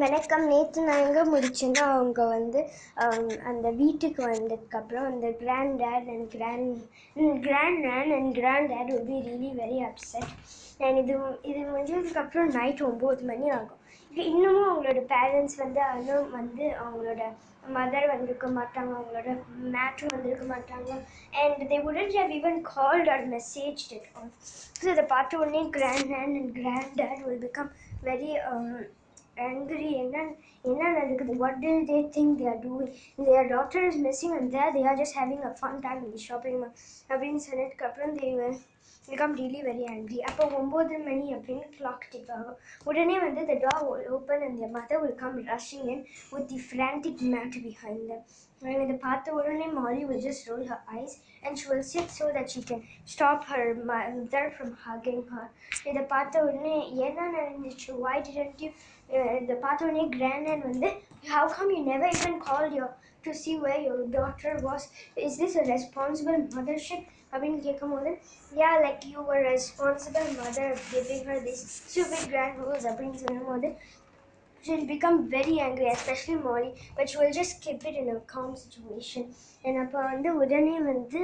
வணக்கம். நேற்று நான் எங்கே முடிச்சேன்னா அவங்க வந்து அந்த வீட்டுக்கு வந்ததுக்கப்புறம் அந்த granddad and grand grand nan and granddad will be really very upset and இது இது முடிஞ்சதுக்கப்புறம் நைட் ஒம்பது மணி ஆகும். இது இன்னமும் அவங்களோட பேரண்ட்ஸ் வந்து இன்னும் வந்து அவங்களோட மதர் வந்திருக்க மாட்டாங்க அவங்களோட மேட்ரும் வந்திருக்க மாட்டாங்க. And they wouldn't have even called or message it so இதை பார்த்த உடனே grand nan and granddad will become very um, angry என்ன என்ன நடக்குது what do they think they are doing their daughter is missing and there they are just having a fun time in the shopping mall அப்படின்னு சொன்னதுக்கு அப்புறம் they will become really very angry அப்போ ஒம்பது மணி அப்படின்னு clock tick ஆகும் உடனே வந்து the door will open and their mother will come rushing in with the frantic mat behind them and இதை பார்த்த உடனே Molly will just roll her eyes and she will sit so that she can stop her mother from hugging her இதை பார்த்த உடனே என்ன நடந்துச்சு why didn't you uh, இதை பார்த்த உடனே granddad வந்து how come you never even called your to see where your daughter was is this a responsible mothership அப்படின்னு கேட்கும்போது yeah like you were a responsible mother of giving her these stupid grand rules அப்படின்னு சொல்லும்போது she'll become very angry, especially Molly, but she will just keep it in a calm situation. And அப்போ வந்து உடனே வந்து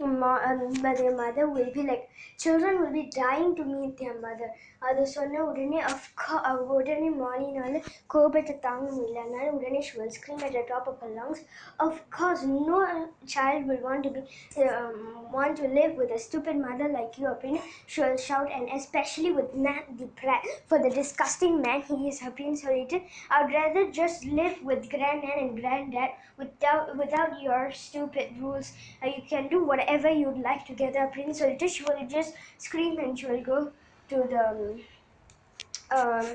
um, ma- um, but their mother will be like, children will be dying to meet their mother. அது சொன்ன உடனே அஃப்கா உடனே மாலினால கோபத்தை தாங்க முடியல அதனால உடனே she will scream at the top of her lungs. Of course, no child will want to be um, want to live with a stupid mother like you அப்படின்னு she will shout and especially with Matt the brat for the disgusting man he is அப்படின்னு சொல்லிட்டு I'd rather just live with granddad and granddad without without your stupid rules uh, you can do whatever whenever you'd like to get a prince or she will just scream and she will go to the um, um,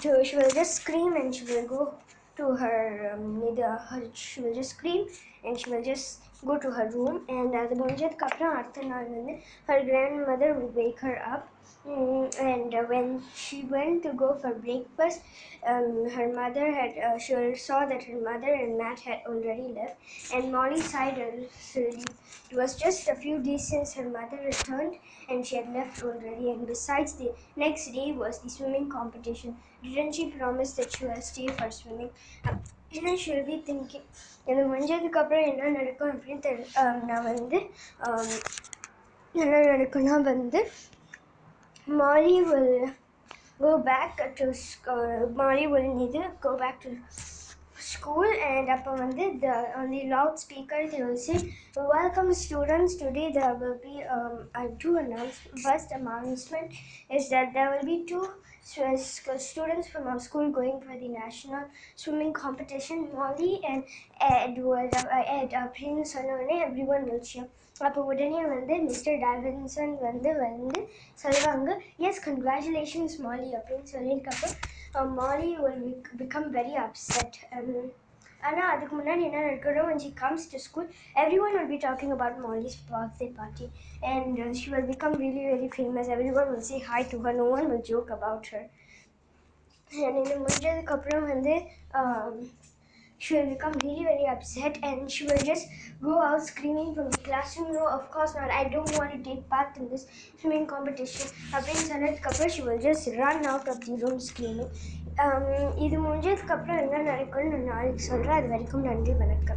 to she will just scream and she will go to her um, neither her she will just scream and she will just go to her room and uh, as Banjat Kapra Arthanagan, her grandmother would wake her up mm, and uh, when she went to go for breakfast, um, her mother had uh, she saw that her mother and Matt had already left, and Molly sighed. It was just a few days since her mother returned, and she had left already. And besides, the next day was the swimming competition. Didn't she promise that she would stay for swimming? Uh, இதுதான் Shilpi thinking எனக்கு முடிஞ்சதுக்கப்புறம் என்ன நடக்கும் அப்படின்னு தெரி நான் வந்து என்ன நடக்கும்னா வந்து Molly will go back to Molly will இது go back to school and அப்போ வந்து the the loudspeaker the welcome students today the will be I to announce first announcement is that the will be two students from our school going for the national swimming competition Molly and Ed will uh, Ed அப்படின்னு சொன்ன உடனே everyone will cheer அப்போ உடனே வந்து mister டாவின்சன் வந்து வந்து சொல்லுவாங்க S congratulations மாலி அப்படின்னு சொல்லியிருக்கப்போ மாலி will bec- become very upset um, ஆனால் அதுக்கு முன்னாடி என்ன நடக்கணும் when she comes to school everyone will be talking about Molly's birthday party and uh, she will become really very famous everyone will say hi to her no one will joke about her and இது முடிஞ்சதுக்கப்புறம் வந்து um, she will become really very upset and she will just go out screaming from the classroom no of course not i don't want to take part in this swimming competition அப்படின்னு சொன்னதுக்கப்புறம் she will just run out of the room screaming um, இது முடிஞ்சதுக்கப்புறம் என்ன நடக்கும்னு நான் நாளைக்கு சொல்கிறேன் அது வரைக்கும் நன்றி வணக்கம்.